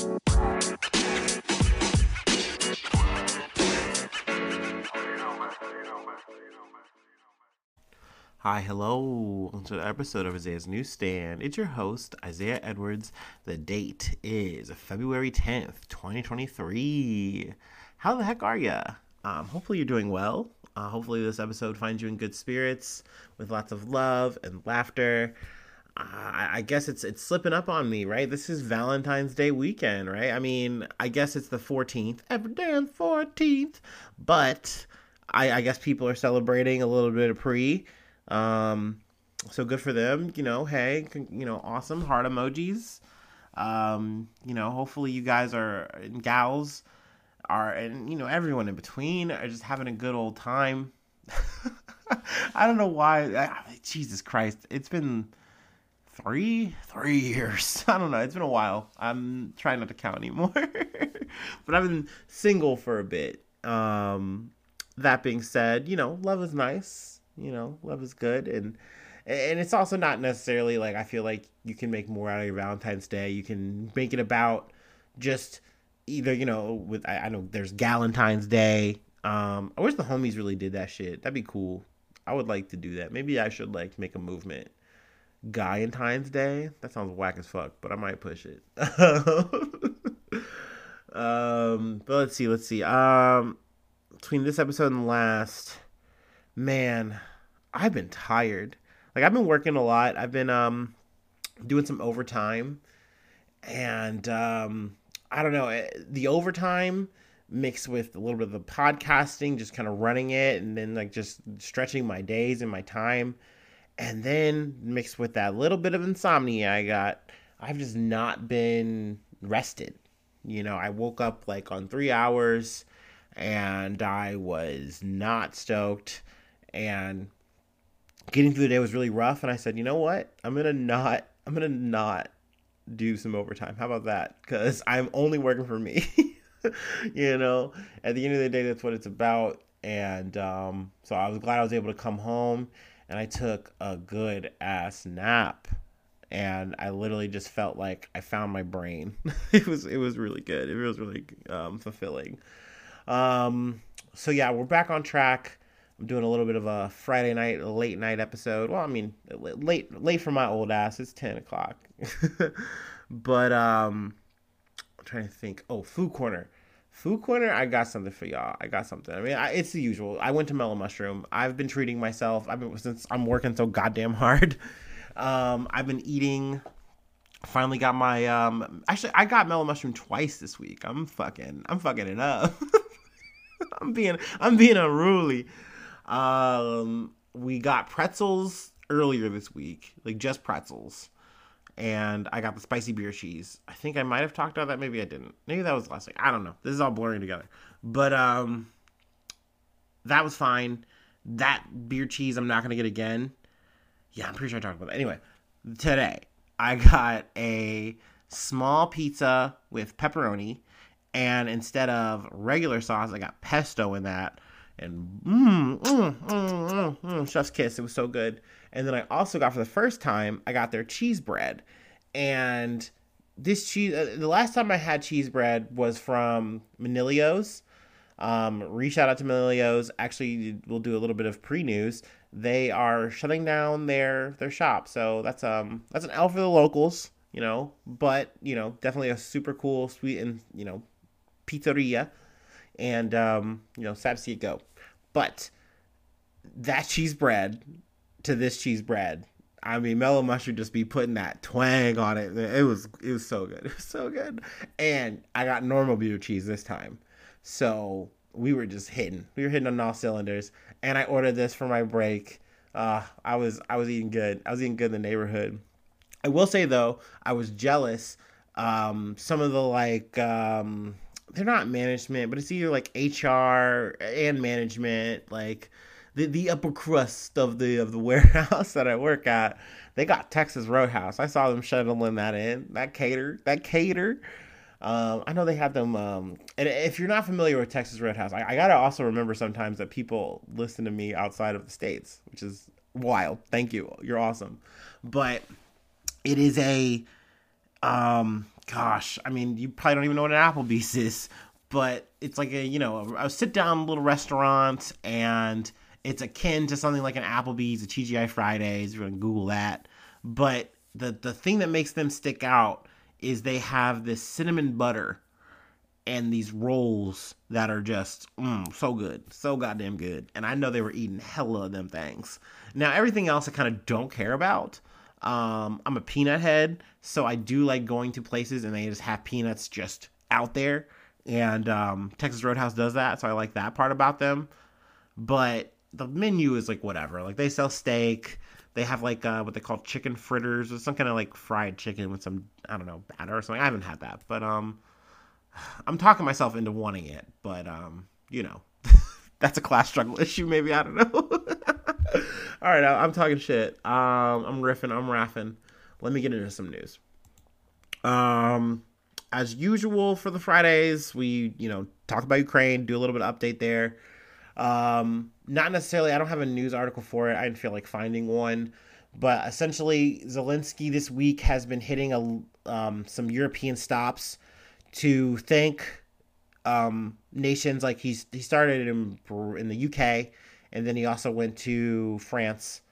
Hi, hello. Welcome to the episode of Isaiah's Newsstand. It's your host, Isaiah Edwards. The date is February 10th, 2023. How the heck are ya? Um, hopefully, you're doing well. Uh, hopefully, this episode finds you in good spirits with lots of love and laughter. I guess it's it's slipping up on me, right? This is Valentine's Day weekend, right? I mean, I guess it's the 14th, every damn 14th, but I, I guess people are celebrating a little bit of pre. Um, so good for them. You know, hey, you know, awesome heart emojis. Um, you know, hopefully you guys are and gals are and you know everyone in between are just having a good old time. I don't know why. I, Jesus Christ, it's been three three years. I don't know. It's been a while. I'm trying not to count anymore, but I've been single for a bit. Um, that being said, you know, love is nice you know, love is good and and it's also not necessarily like I feel like you can make more out of your Valentine's Day. You can make it about just either, you know, with I, I know there's Galentine's Day. Um I wish the homies really did that shit. That'd be cool. I would like to do that. Maybe I should like make a movement. Galentine's Day? That sounds whack as fuck, but I might push it. um but let's see, let's see. Um between this episode and the last man, I've been tired. Like I've been working a lot. I've been um doing some overtime and um I don't know, eh, the overtime mixed with a little bit of the podcasting, just kind of running it and then like just stretching my days and my time. And then mixed with that little bit of insomnia I got, I've just not been rested. You know, I woke up like on 3 hours and I was not stoked. And getting through the day was really rough and i said you know what? I'm gonna not i'm gonna not do some overtime. How about that? Because i'm only working for me. You know? At the end of the day that's what it's about. And um, so i was glad i was able to come home and i took a good ass nap and i literally just felt like i found my brain it was it was really good it was really um, fulfilling um, so yeah we're back on track I'm doing a little bit of a Friday night, late night episode. Well, I mean, late, late for my old ass. It's ten o'clock. but um, I'm trying to think. Oh, food corner. Food corner. I got something for y'all. I got something. I mean, I, it's the usual. I went to Mellow Mushroom. I've been treating myself. I've been since I'm working so goddamn hard. Um, I've been eating. Finally got my um. Actually, I got Mellow Mushroom twice this week. I'm fucking. I'm fucking it up. I'm being. I'm being unruly. Um, we got pretzels earlier this week, like just pretzels. And I got the spicy beer cheese. I think I might have talked about that. Maybe I didn't. Maybe that was the last week. I don't know. This is all blurring together. But um, that was fine. That beer cheese, I'm not gonna get again. Yeah, I'm pretty sure I talked about that. Anyway, today I got a small pizza with pepperoni, and instead of regular sauce, I got pesto in that and mmm, mmm, mmm, mmm, chef's kiss. It was so good. And then I also got for the first time, I got their cheese bread. And this cheese, uh, the last time I had cheese bread was from Manilio's. Um, reach out to Manilio's. Actually, we'll do a little bit of pre-news. They are shutting down their their shop, so that's um that's an L for the locals, you know. But you know, definitely a super cool, sweet, and you know, pizzeria and um, you know, sad to see it go. But that cheese bread to this cheese bread, I mean, Mellow Mushroom just be putting that twang on it. It was it was so good. It was so good. And I got normal beer cheese this time, so we were just hitting. We were hitting on all cylinders. And I ordered this for my break. Uh, I was I was eating good. I was eating good in the neighborhood. I will say though, I was jealous. Um, some of the like um, they're not management, but it's either like HR and management, like the the upper crust of the of the warehouse that I work at. They got Texas Roadhouse. I saw them shuttling that in. That cater, that cater. Um, I know they have them. Um, and if you're not familiar with Texas Roadhouse, I, I gotta also remember sometimes that people listen to me outside of the states, which is wild. Thank you. You're awesome. But it is a um gosh, I mean, you probably don't even know what an Applebee's is, but it's like a you know a, a sit down little restaurant, and it's akin to something like an Applebee's, a TGI Fridays. You're gonna Google that, but the the thing that makes them stick out is they have this cinnamon butter and these rolls that are just mm, so good, so goddamn good. And I know they were eating hella of them things. Now everything else I kind of don't care about. Um, I'm a peanut head, so I do like going to places and they just have peanuts just out there. And um, Texas Roadhouse does that, so I like that part about them. But the menu is like whatever. Like they sell steak. They have like uh, what they call chicken fritters or some kind of like fried chicken with some I don't know batter or something. I haven't had that, but um, I'm talking myself into wanting it. But um, you know, that's a class struggle issue. Maybe I don't know. All right, I'm talking shit. Um, I'm riffing. I'm raffing. Let me get into some news. Um, as usual for the Fridays, we you know talk about Ukraine, do a little bit of update there. Um, not necessarily. I don't have a news article for it. I didn't feel like finding one, but essentially, Zelensky this week has been hitting a um, some European stops to thank um, nations. Like he's he started in in the UK, and then he also went to France.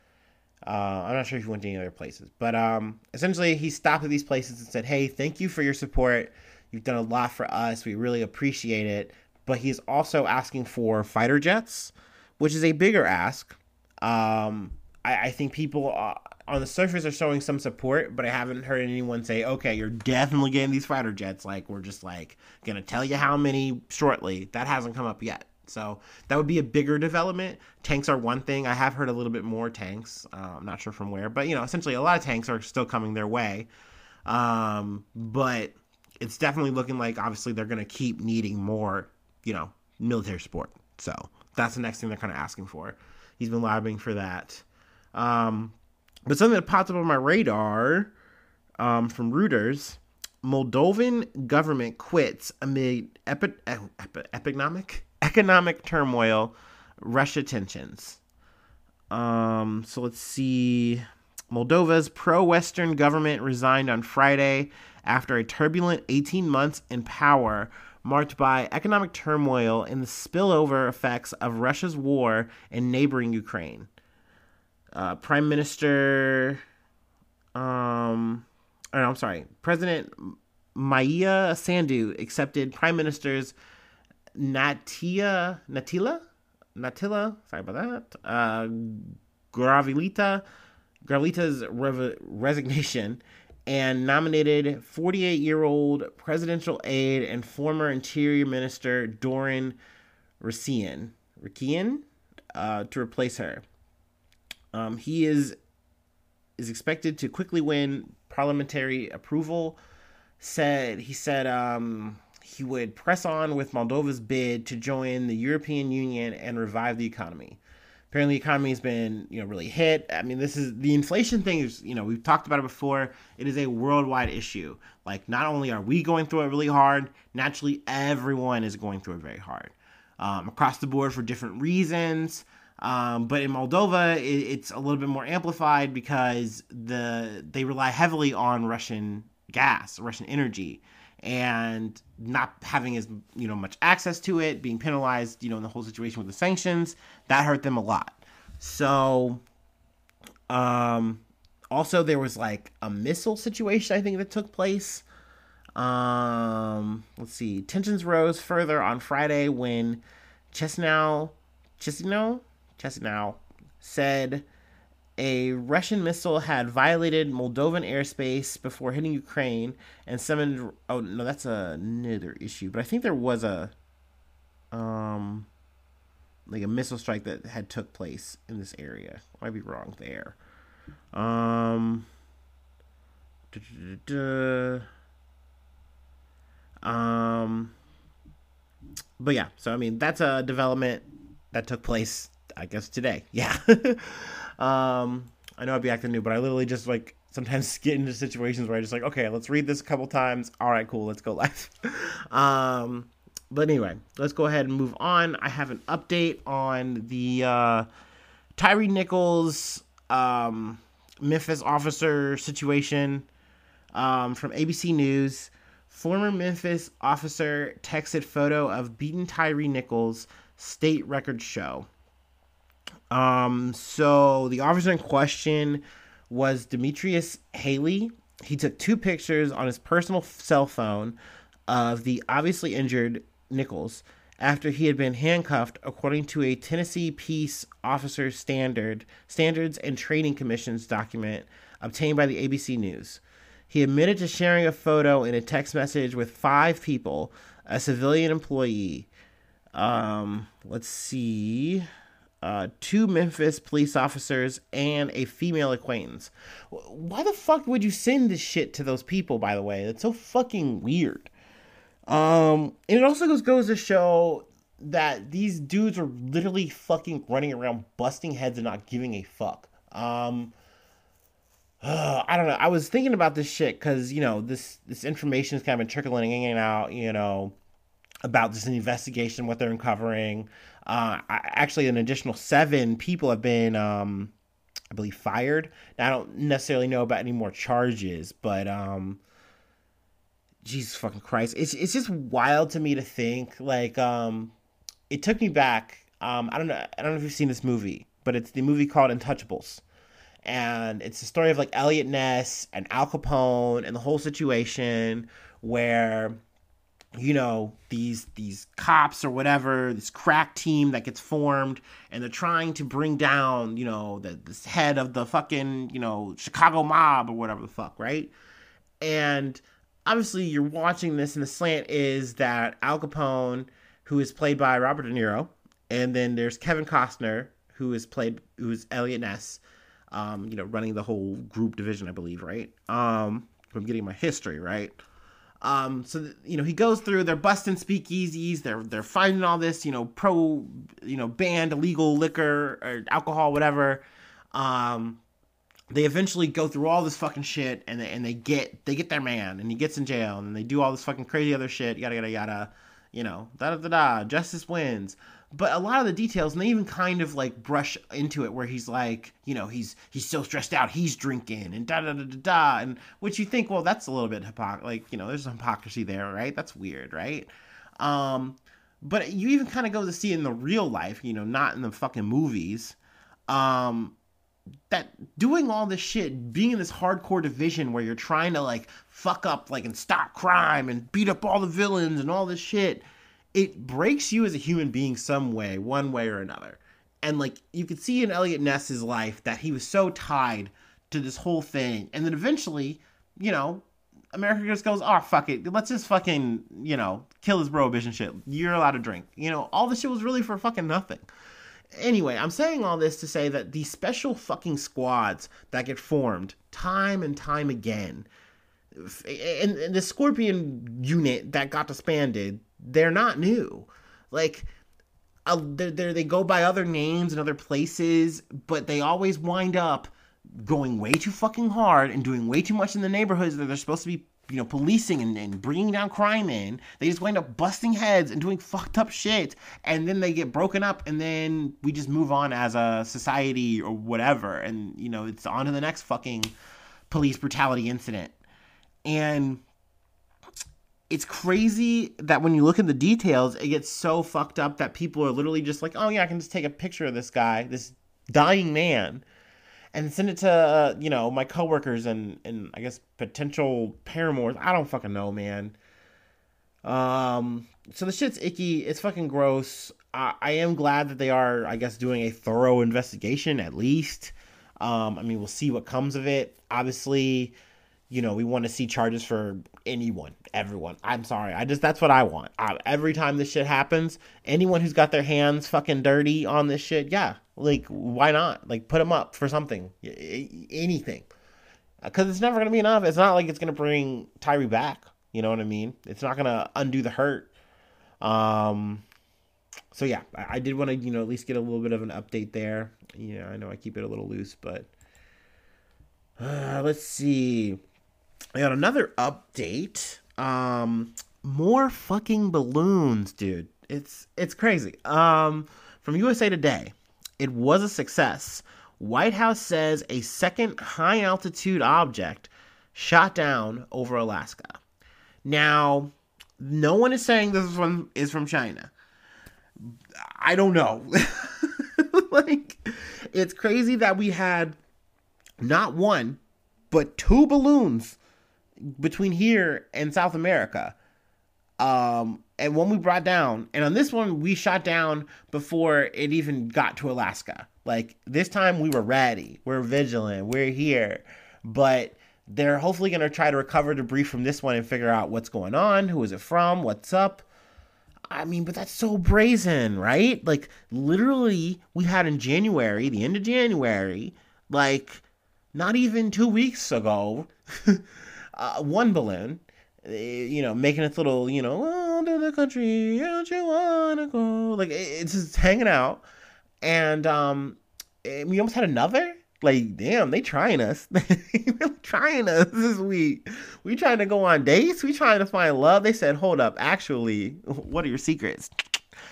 Uh, I'm not sure if he went to any other places, but um, essentially he stopped at these places and said, "Hey, thank you for your support. You've done a lot for us. We really appreciate it." But he's also asking for fighter jets, which is a bigger ask. Um, I, I think people uh, on the surface are showing some support, but I haven't heard anyone say, okay, you're definitely getting these fighter jets. Like, we're just like gonna tell you how many shortly. That hasn't come up yet. So that would be a bigger development. Tanks are one thing. I have heard a little bit more tanks. Uh, I'm not sure from where, but you know, essentially a lot of tanks are still coming their way. Um, but it's definitely looking like obviously they're going to keep needing more, you know, military support. So that's the next thing they're kind of asking for. He's been lobbying for that. Um, but something that popped up on my radar um, from Reuters Moldovan government quits amid epi- economic economic turmoil, Russia tensions. Um, so let's see. Moldova's pro-Western government resigned on Friday after a turbulent 18 months in power marked by economic turmoil and the spillover effects of Russia's war in neighboring Ukraine. Uh, Prime Minister, um, or no, I'm sorry, President Maia Sandu accepted Prime Minister's Natia Natila Natila, sorry about that, uh, Gravilita Gravilita's rev- resignation and nominated 48 year old presidential aide and former Interior Minister Rakian, Rakian uh, to replace her. Um, he is is expected to quickly win parliamentary approval. Said he said um, he would press on with Moldova's bid to join the European Union and revive the economy. Apparently, the economy has been you know really hit. I mean, this is the inflation thing is you know we've talked about it before. It is a worldwide issue. Like not only are we going through it really hard, naturally everyone is going through it very hard um, across the board for different reasons. Um, but in Moldova, it, it's a little bit more amplified because the they rely heavily on Russian gas, Russian energy, and not having as you know much access to it, being penalized, you know, in the whole situation with the sanctions, that hurt them a lot. So, um, also there was like a missile situation I think that took place. Um, let's see, tensions rose further on Friday when Chesnow, Chesnow, Chisinau said a Russian missile had violated Moldovan airspace before hitting Ukraine and summoned. Oh no, that's another issue. But I think there was a, um, like a missile strike that had took place in this area. I might be wrong there. Um. Um. But yeah, so I mean that's a development that took place I guess today. Yeah. um, I know I'd be acting new, but I literally just like sometimes get into situations where I just like, okay, let's read this a couple times. All right, cool, let's go live. um, but anyway, let's go ahead and move on. I have an update on the uh, Tyre Nichols um, Memphis officer situation um, from ABC News. Former Memphis officer texted photo of beaten Tyre Nichols. State records show. Um, so the officer in question was Demetrius Haley. He took two pictures on his personal cell phone of the obviously injured Nichols after he had been handcuffed, according to a Tennessee Peace Officer Standard Standards and Training Commission's document obtained by the ABC News. He admitted to sharing a photo in a text message with five people, a civilian employee. Um, let's see uh, two Memphis police officers, and a female acquaintance. Why the fuck would you send this shit to those people, by the way? That's so fucking weird. Um, and it also goes, goes to show that these dudes are literally fucking running around busting heads and not giving a fuck. Um, uh, I don't know. I was thinking about this shit because, you know, this, this information is kind of been trickling in and out, you know, about this investigation, what they're uncovering. Uh, actually, an additional seven people have been, um, I believe, fired. Now, I don't necessarily know about any more charges, but um, Jesus fucking Christ, it's it's just wild to me to think like um, it took me back. Um, I don't know. I don't know if you've seen this movie, but it's the movie called Untouchables, and it's the story of like Eliot Ness and Al Capone and the whole situation where you know these these cops or whatever this crack team that gets formed and they're trying to bring down you know the this head of the fucking you know chicago mob or whatever the fuck right? And obviously you're watching this and the slant is that al capone who is played by robert de niro and then there's kevin costner who is played who is eliot ness um, you know running the whole group division i believe right? Um i'm getting my history right um, so you know he goes through. They're busting speakeasies. They're they're finding all this you know pro you know banned illegal liquor or alcohol whatever. Um, they eventually go through all this fucking shit and they and they get they get their man and he gets in jail and they do all this fucking crazy other shit. Yada yada yada. You know da da da da. Justice wins. But a lot of the details and they even kind of like brush into it where he's like you know he's he's so stressed out he's drinking and da da da da da and which you think well that's a little bit hypocrisy like you know there's hypocrisy there right? That's weird right? Um but you even kind of go to see it in the real life you know not in the fucking movies. Um that doing all this shit, being in this hardcore division where you're trying to like fuck up like and stop crime and beat up all the villains and all this shit, it breaks you as a human being some way, one way or another. And like you could see in Eliot Ness's life that he was so tied to this whole thing. And then eventually, you know, America just goes, oh, fuck it. Let's just fucking, you know, kill this prohibition shit. You're allowed to drink. You know, all this shit was really for fucking nothing. Anyway, I'm saying all this to say that these special fucking squads that get formed time and time again, and, and the Scorpion unit that got disbanded, they're not new. Like, uh, they're, they're, they go by other names and other places, but they always wind up going way too fucking hard and doing way too much in the neighborhoods that they're supposed to be, you know, policing and, and bringing down crime in. They just wind up busting heads and doing fucked up shit, and then they get broken up, and then we just move on as a society or whatever, and you know, it's on to the next fucking police brutality incident. And it's crazy that when you look in the details, it gets so fucked up that people are literally just like, oh yeah, I can just take a picture of this guy, this dying man, and send it to uh, you know my coworkers and and I guess potential paramours. I don't fucking know, man. Um, so the shit's icky. It's fucking gross. I, I am glad that they are, I guess, doing a thorough investigation at least. Um, I mean, we'll see what comes of it. Obviously, you know, we want to see charges for anyone, everyone. I'm sorry. I just, that's what I want. I, every time this shit happens, anyone who's got their hands fucking dirty on this shit, yeah, like, why not? Like, put them up for something, anything. Because it's never to be enough. It's not like it's to bring Tyre back. You know what I mean? It's not to undo the hurt. Um, so yeah, I, did want to, you know, at least get a little bit of an update there. Yeah, I know I keep it a little loose, but uh, let's see. I got another update. Um, more fucking balloons, dude. It's it's crazy. Um, from USA Today, it was a success. White House says a second high altitude object shot down over Alaska. Now, no one is saying this is from is from China. I don't know. like it's crazy that we had not one but two balloons between here and South America. Um and one we brought down and on this one we shot down before it even got to Alaska. Like this time we were ready. We're vigilant. We're here. But they're hopefully going to try to recover debris from this one and figure out what's going on, who is it from, what's up. I mean, but that's so brazen, right? Like, literally, we had in January, the end of January, like, not even two weeks ago, uh, one balloon, you know, making its little, you know, oh, to the country, don't you wanna go? Like, it's just hanging out. And um, eh, we almost had another like, damn, they trying us. they really trying us this week. We trying to go on dates. We trying to find love. They said, hold up, actually, what are your secrets?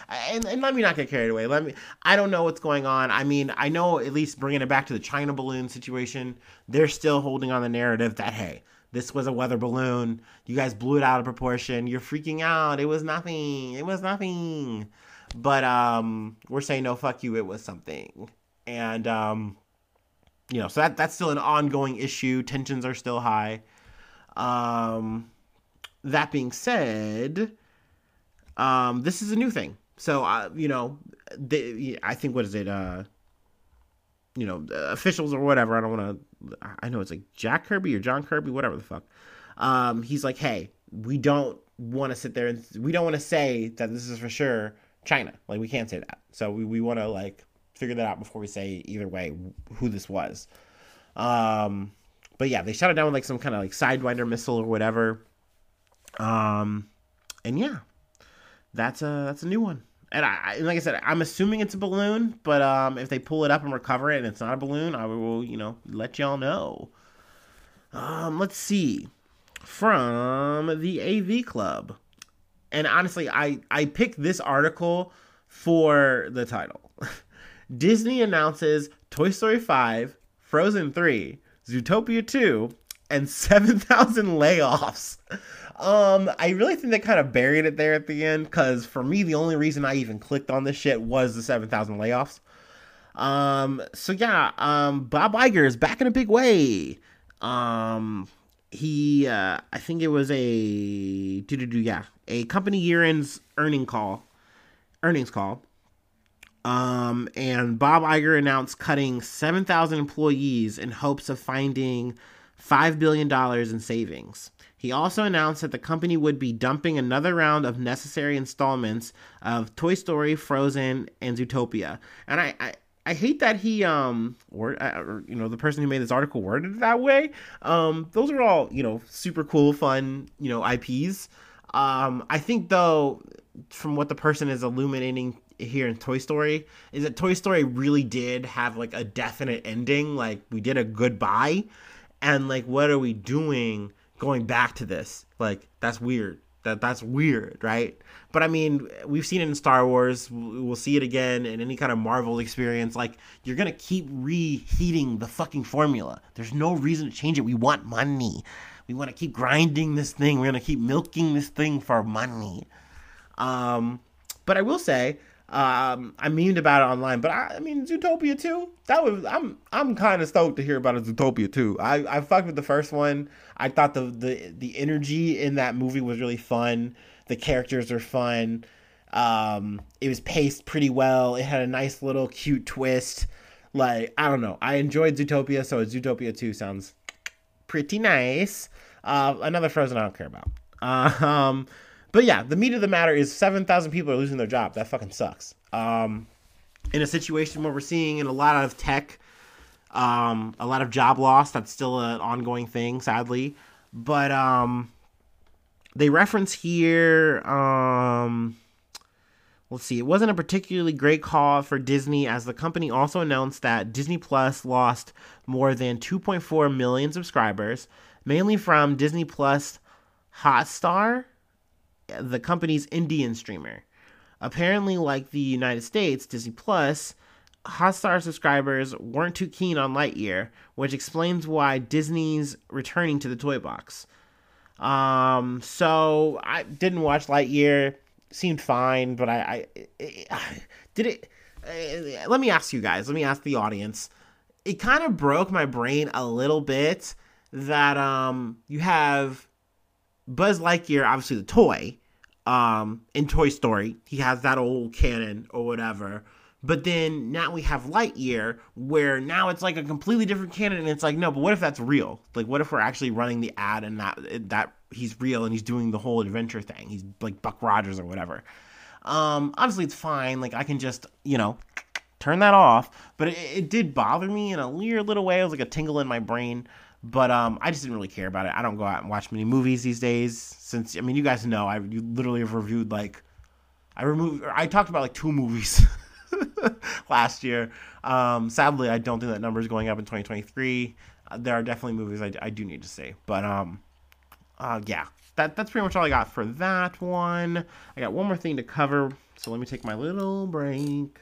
And, and let me not get carried away. Let me. I don't know what's going on. I mean, I know at least bringing it back to the China balloon situation, they're still holding on the narrative that hey, this was a weather balloon. You guys blew it out of proportion. You're freaking out. It was nothing. It was nothing. But um, we're saying no, fuck you. It was something. And um, you know, so that that's still an ongoing issue. Tensions are still high. Um, that being said, um, this is a new thing. So, uh, you know, they, I think what is it? Uh, you know, officials or whatever. I don't want to. I know it's like Jack Kirby or John Kirby, whatever the fuck. Um, he's like, hey, we don't want to sit there and we don't want to say that this is for sure China. Like, we can't say that. So we, we want to like figure that out before we say either way who this was. Um, but yeah, they shot it down with like some kind of like sidewinder missile or whatever. Um, and yeah, that's a that's a new one. And I, like I said, I'm assuming it's a balloon, but um, if they pull it up and recover it and it's not a balloon, I will, you know, let y'all know. Um, let's see, from the AV Club, and honestly, I I picked this article for the title. Disney announces Toy Story 5, Frozen 3, Zootopia 2, and 7,000 layoffs. Um, I really think they kind of buried it there at the end because for me, the only reason I even clicked on this shit was the 7,000 layoffs. Um, so yeah, um, Bob Iger is back in a big way. Um, he, uh, I think it was a, do do do, yeah, a company year ends earning call, earnings call um, and Bob Iger announced cutting 7,000 employees in hopes of finding $5 billion in savings. He also announced that the company would be dumping another round of necessary installments of Toy Story, Frozen, and Zootopia. And I, I, I hate that he, um, or, uh, or, you know, the person who made this article worded it that way. Um, those are all, you know, super cool, fun, you know, IPs. Um, I think though, from what the person is illuminating here in Toy Story is that Toy Story really did have like a definite ending. Like we did a goodbye, and like what are we doing going back to this? Like that's weird. That that's weird, right? But I mean, we've seen it in Star Wars. We'll see it again in any kind of Marvel experience. Like you're gonna keep reheating the fucking formula. There's no reason to change it. We want money. We want to keep grinding this thing. We're gonna keep milking this thing for money. Um, but I will say um, I memed about it online, but I, I mean Zootopia 2. That was I'm I'm kind of stoked to hear about a Zootopia 2. I I fucked with the first one. I thought the the the energy in that movie was really fun. The characters are fun. Um, it was paced pretty well. It had a nice little cute twist. Like I don't know, I enjoyed Zootopia, so Zootopia 2 sounds pretty nice. Uh, another Frozen I don't care about. Uh, um, but yeah, the meat of the matter is 7,000 people are losing their job. That fucking sucks. Um, in a situation where we're seeing in a lot of tech, um, a lot of job loss, that's still an ongoing thing, sadly. But um, they reference here, um, let's see, it wasn't a particularly great call for Disney as the company also announced that Disney Plus lost more than 2.4 million subscribers, mainly from Disney Plus Hotstar the company's Indian streamer. Apparently, like the United States, Disney Plus, Hotstar subscribers weren't too keen on Lightyear, which explains why Disney's returning to the toy box. Um, so I didn't watch Lightyear. Seemed fine, but I, I, did it. Uh, let me ask you guys. Let me ask the audience. It kind of broke my brain a little bit that um you have Buzz Lightyear, obviously the toy, um, in Toy Story. He has that old cannon or whatever. But then now we have Lightyear, where now it's like a completely different canon, and it's like, no, but what if that's real? Like, what if we're actually running the ad and that that he's real and he's doing the whole adventure thing? He's like Buck Rogers or whatever. Um, obviously, it's fine. Like, I can just, you know, turn that off. But it, it did bother me in a weird little way. It was like a tingle in my brain. But um, I just didn't really care about it. I don't go out and watch many movies these days. Since I mean, you guys know I literally have reviewed like I removed. I talked about like two movies last year. Um, sadly, I don't think that number is going up in 2023. Uh, there are definitely movies I, I do need to see, but um, uh, yeah, that that's pretty much all I got for that one. I got one more thing to cover, so let me take my little break.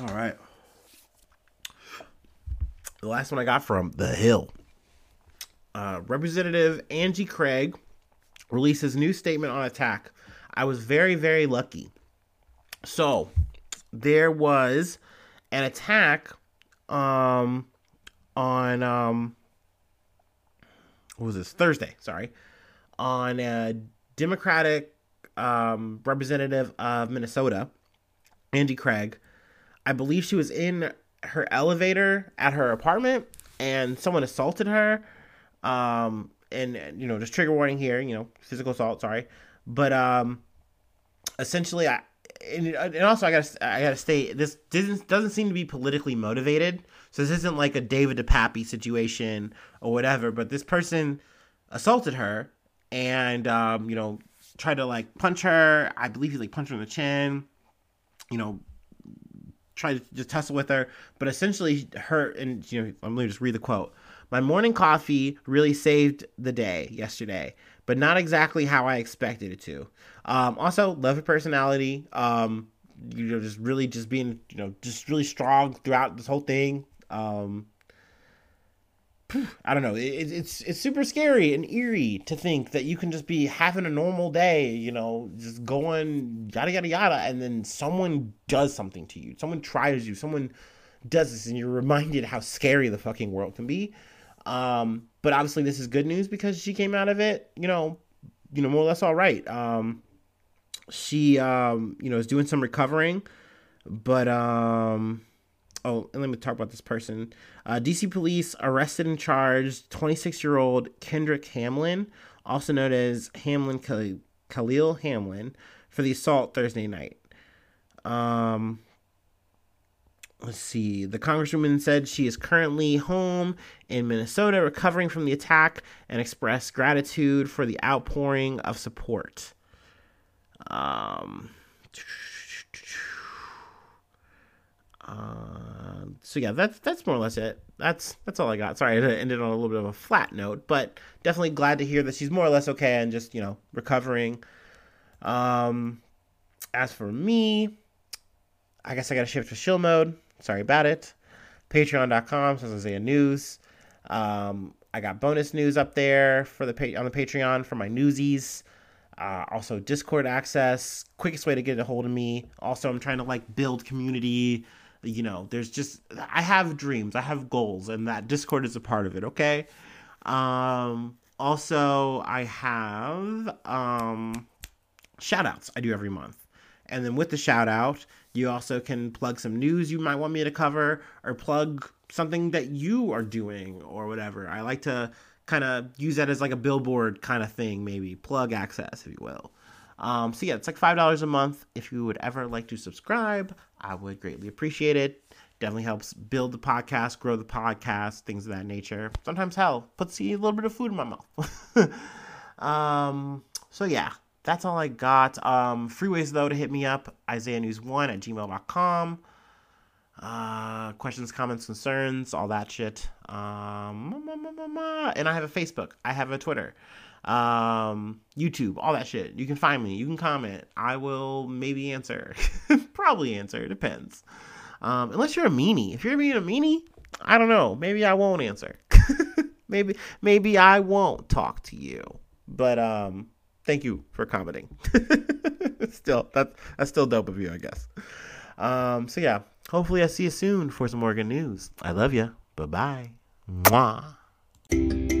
All right. The last one I got from The Hill. Uh, Representative Angie Craig releases new statement on attack. I was very, very lucky. So there was an attack um, on um, what was this Thursday? Sorry, on a Democratic um, representative of Minnesota, Angie Craig, I believe she was in her elevator at her apartment and someone assaulted her. Um, and you know, just trigger warning here, you know, physical assault, sorry. But um essentially I and, and also I gotta I gotta state this doesn't doesn't seem to be politically motivated. So this isn't like a David DePappy situation or whatever. But this person assaulted her and um, you know tried to like punch her. I believe he like punched her in the chin. You know, try to just tussle with her, but essentially her and you know I'm gonna just read the quote. My morning coffee really saved the day yesterday, but not exactly how I expected it to. Um, also, love her personality. Um, you know, just really just being you know just really strong throughout this whole thing. Um, I don't know. It, it's it's super scary and eerie to think that you can just be having a normal day, you know, just going yada yada yada, and then someone does something to you. Someone tries you. Someone does this, and you're reminded how scary the fucking world can be. Um, but obviously, this is good news because she came out of it, you know, you know, more or less all right. Um, she, um, you know, is doing some recovering, but um oh, and let me talk about this person. Uh, DC police arrested and charged 26 year old Kendrick Hamlin, also known as Hamlin Khalil Hamlin, for the assault Thursday night. Um, let's see. The congresswoman said she is currently home in Minnesota recovering from the attack and expressed gratitude for the outpouring of support. Um, uh, so yeah, that's that's more or less it. That's that's all I got. Sorry, I ended on a little bit of a flat note, but definitely glad to hear that she's more or less okay and just you know recovering. Um, as for me, I guess I got to shift to chill mode. Sorry about it. Patreon.com says Isaiah News. Um, I got bonus news up there for the on the Patreon for my newsies. Uh, also Discord access, quickest way to get a hold of me. Also, I'm trying to like build community you know there's just i have dreams i have goals and that discord is a part of it okay? Um also i have um shout outs i do every month. And then with the shout out you also can plug some news you might want me to cover or plug something that you are doing or whatever. I like to kind of use that as like a billboard kind of thing maybe. Plug access if you will um, so yeah, it's like five dollars a month. If you would ever like to subscribe, I would greatly appreciate it. Definitely helps build the podcast, grow the podcast, things of that nature. Sometimes hell puts a little bit of food in my mouth. um, so yeah, that's all I got. Um, free ways though to hit me up, Isaiah News One at gmail.com. uh, questions, comments, concerns, all that shit. Um, and I have a Facebook. I have a Twitter, um, YouTube, all that shit. You can find me. You can comment. I will maybe answer. Probably answer. Depends. Um, unless you're a meanie. If you're being a meanie, I don't know. Maybe I won't answer. maybe maybe I won't talk to you. But um, thank you for commenting. still, that's that's still dope of you, I guess. Um, so yeah, hopefully I see you soon for some more good news. I love you. Bye bye. Mwah.